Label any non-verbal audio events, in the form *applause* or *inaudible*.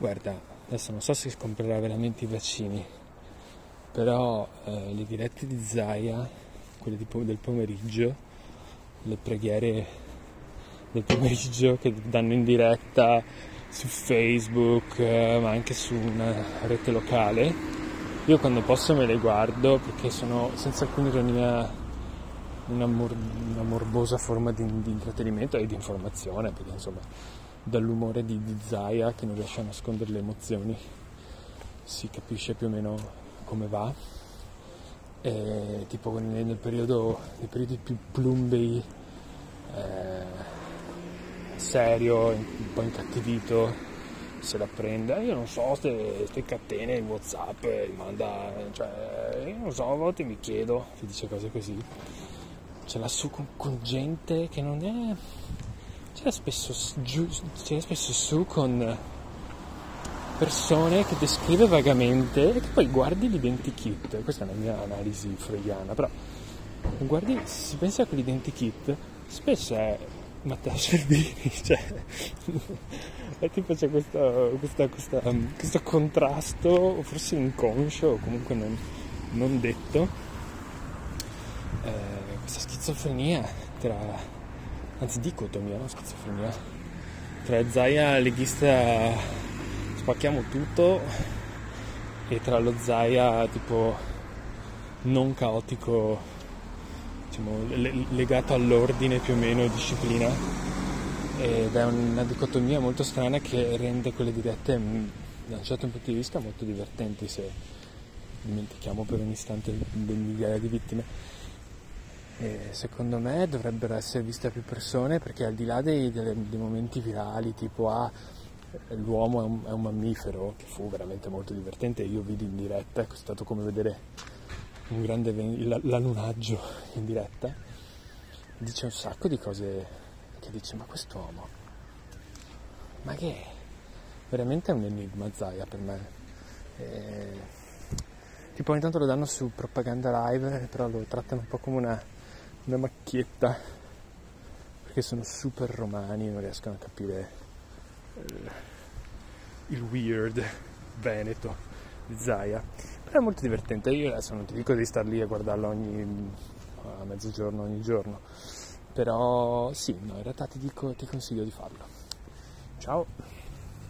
Guarda, adesso non so se comprerà veramente i vaccini, però eh, le dirette di Zaya, quelle di, del pomeriggio, le preghiere del pomeriggio che danno in diretta su Facebook, eh, ma anche su una rete locale, io quando posso me le guardo perché sono senza alcuna ironia una, mor- una morbosa forma di, di, intrattenimento e di informazione, perché insomma dall'umore di, di Zaya che non riesce a nascondere le emozioni si capisce più o meno come va. E, tipo nel periodo, nei periodi più plumbei, eh, serio, un po' incattivito, se la prende. Io non so, queste catene in Whatsapp, manda, cioè, io non so, a volte mi chiedo, ti dice cose così ce l'ha su con, con gente che non è... ce l'ha spesso, giù, ce l'ha spesso su con persone che descrive vagamente e che poi guardi l'identikit, questa è una mia analisi freudiana, però guardi, si pensa che l'identikit spesso è Matteo Cervini, *laughs* cioè è tipo c'è questo, questa, questa, um, questo contrasto, forse inconscio o comunque non, non detto, eh, questa schizofrenia tra, anzi dicotomia, no? Schizofrenia, tra Zaia leghista spacchiamo tutto e tra lo Zaia tipo non caotico, diciamo, legato all'ordine più o meno disciplina ed è una dicotomia molto strana che rende quelle dirette mm, da un certo punto di vista molto divertenti se dimentichiamo per un istante l'idea di vittime e secondo me dovrebbero essere viste più persone perché al di là dei, dei, dei momenti virali tipo ah, l'uomo è un, è un, mammifero che fu veramente molto divertente io vidi in diretta è stato come vedere un grande l'anunaggio in diretta dice un sacco di cose che dice ma quest'uomo ma che è? veramente è un enigma Zaya per me e... tipo ogni tanto lo danno su propaganda live però lo trattano un po' come una una macchietta perché sono super romani e non riescono a capire eh, il weird veneto di Zaya però è molto divertente io adesso non ti dico di star lì a guardarlo ogni a mezzogiorno ogni giorno. Però sì no in realtà ti dico ti consiglio di farlo. Ciao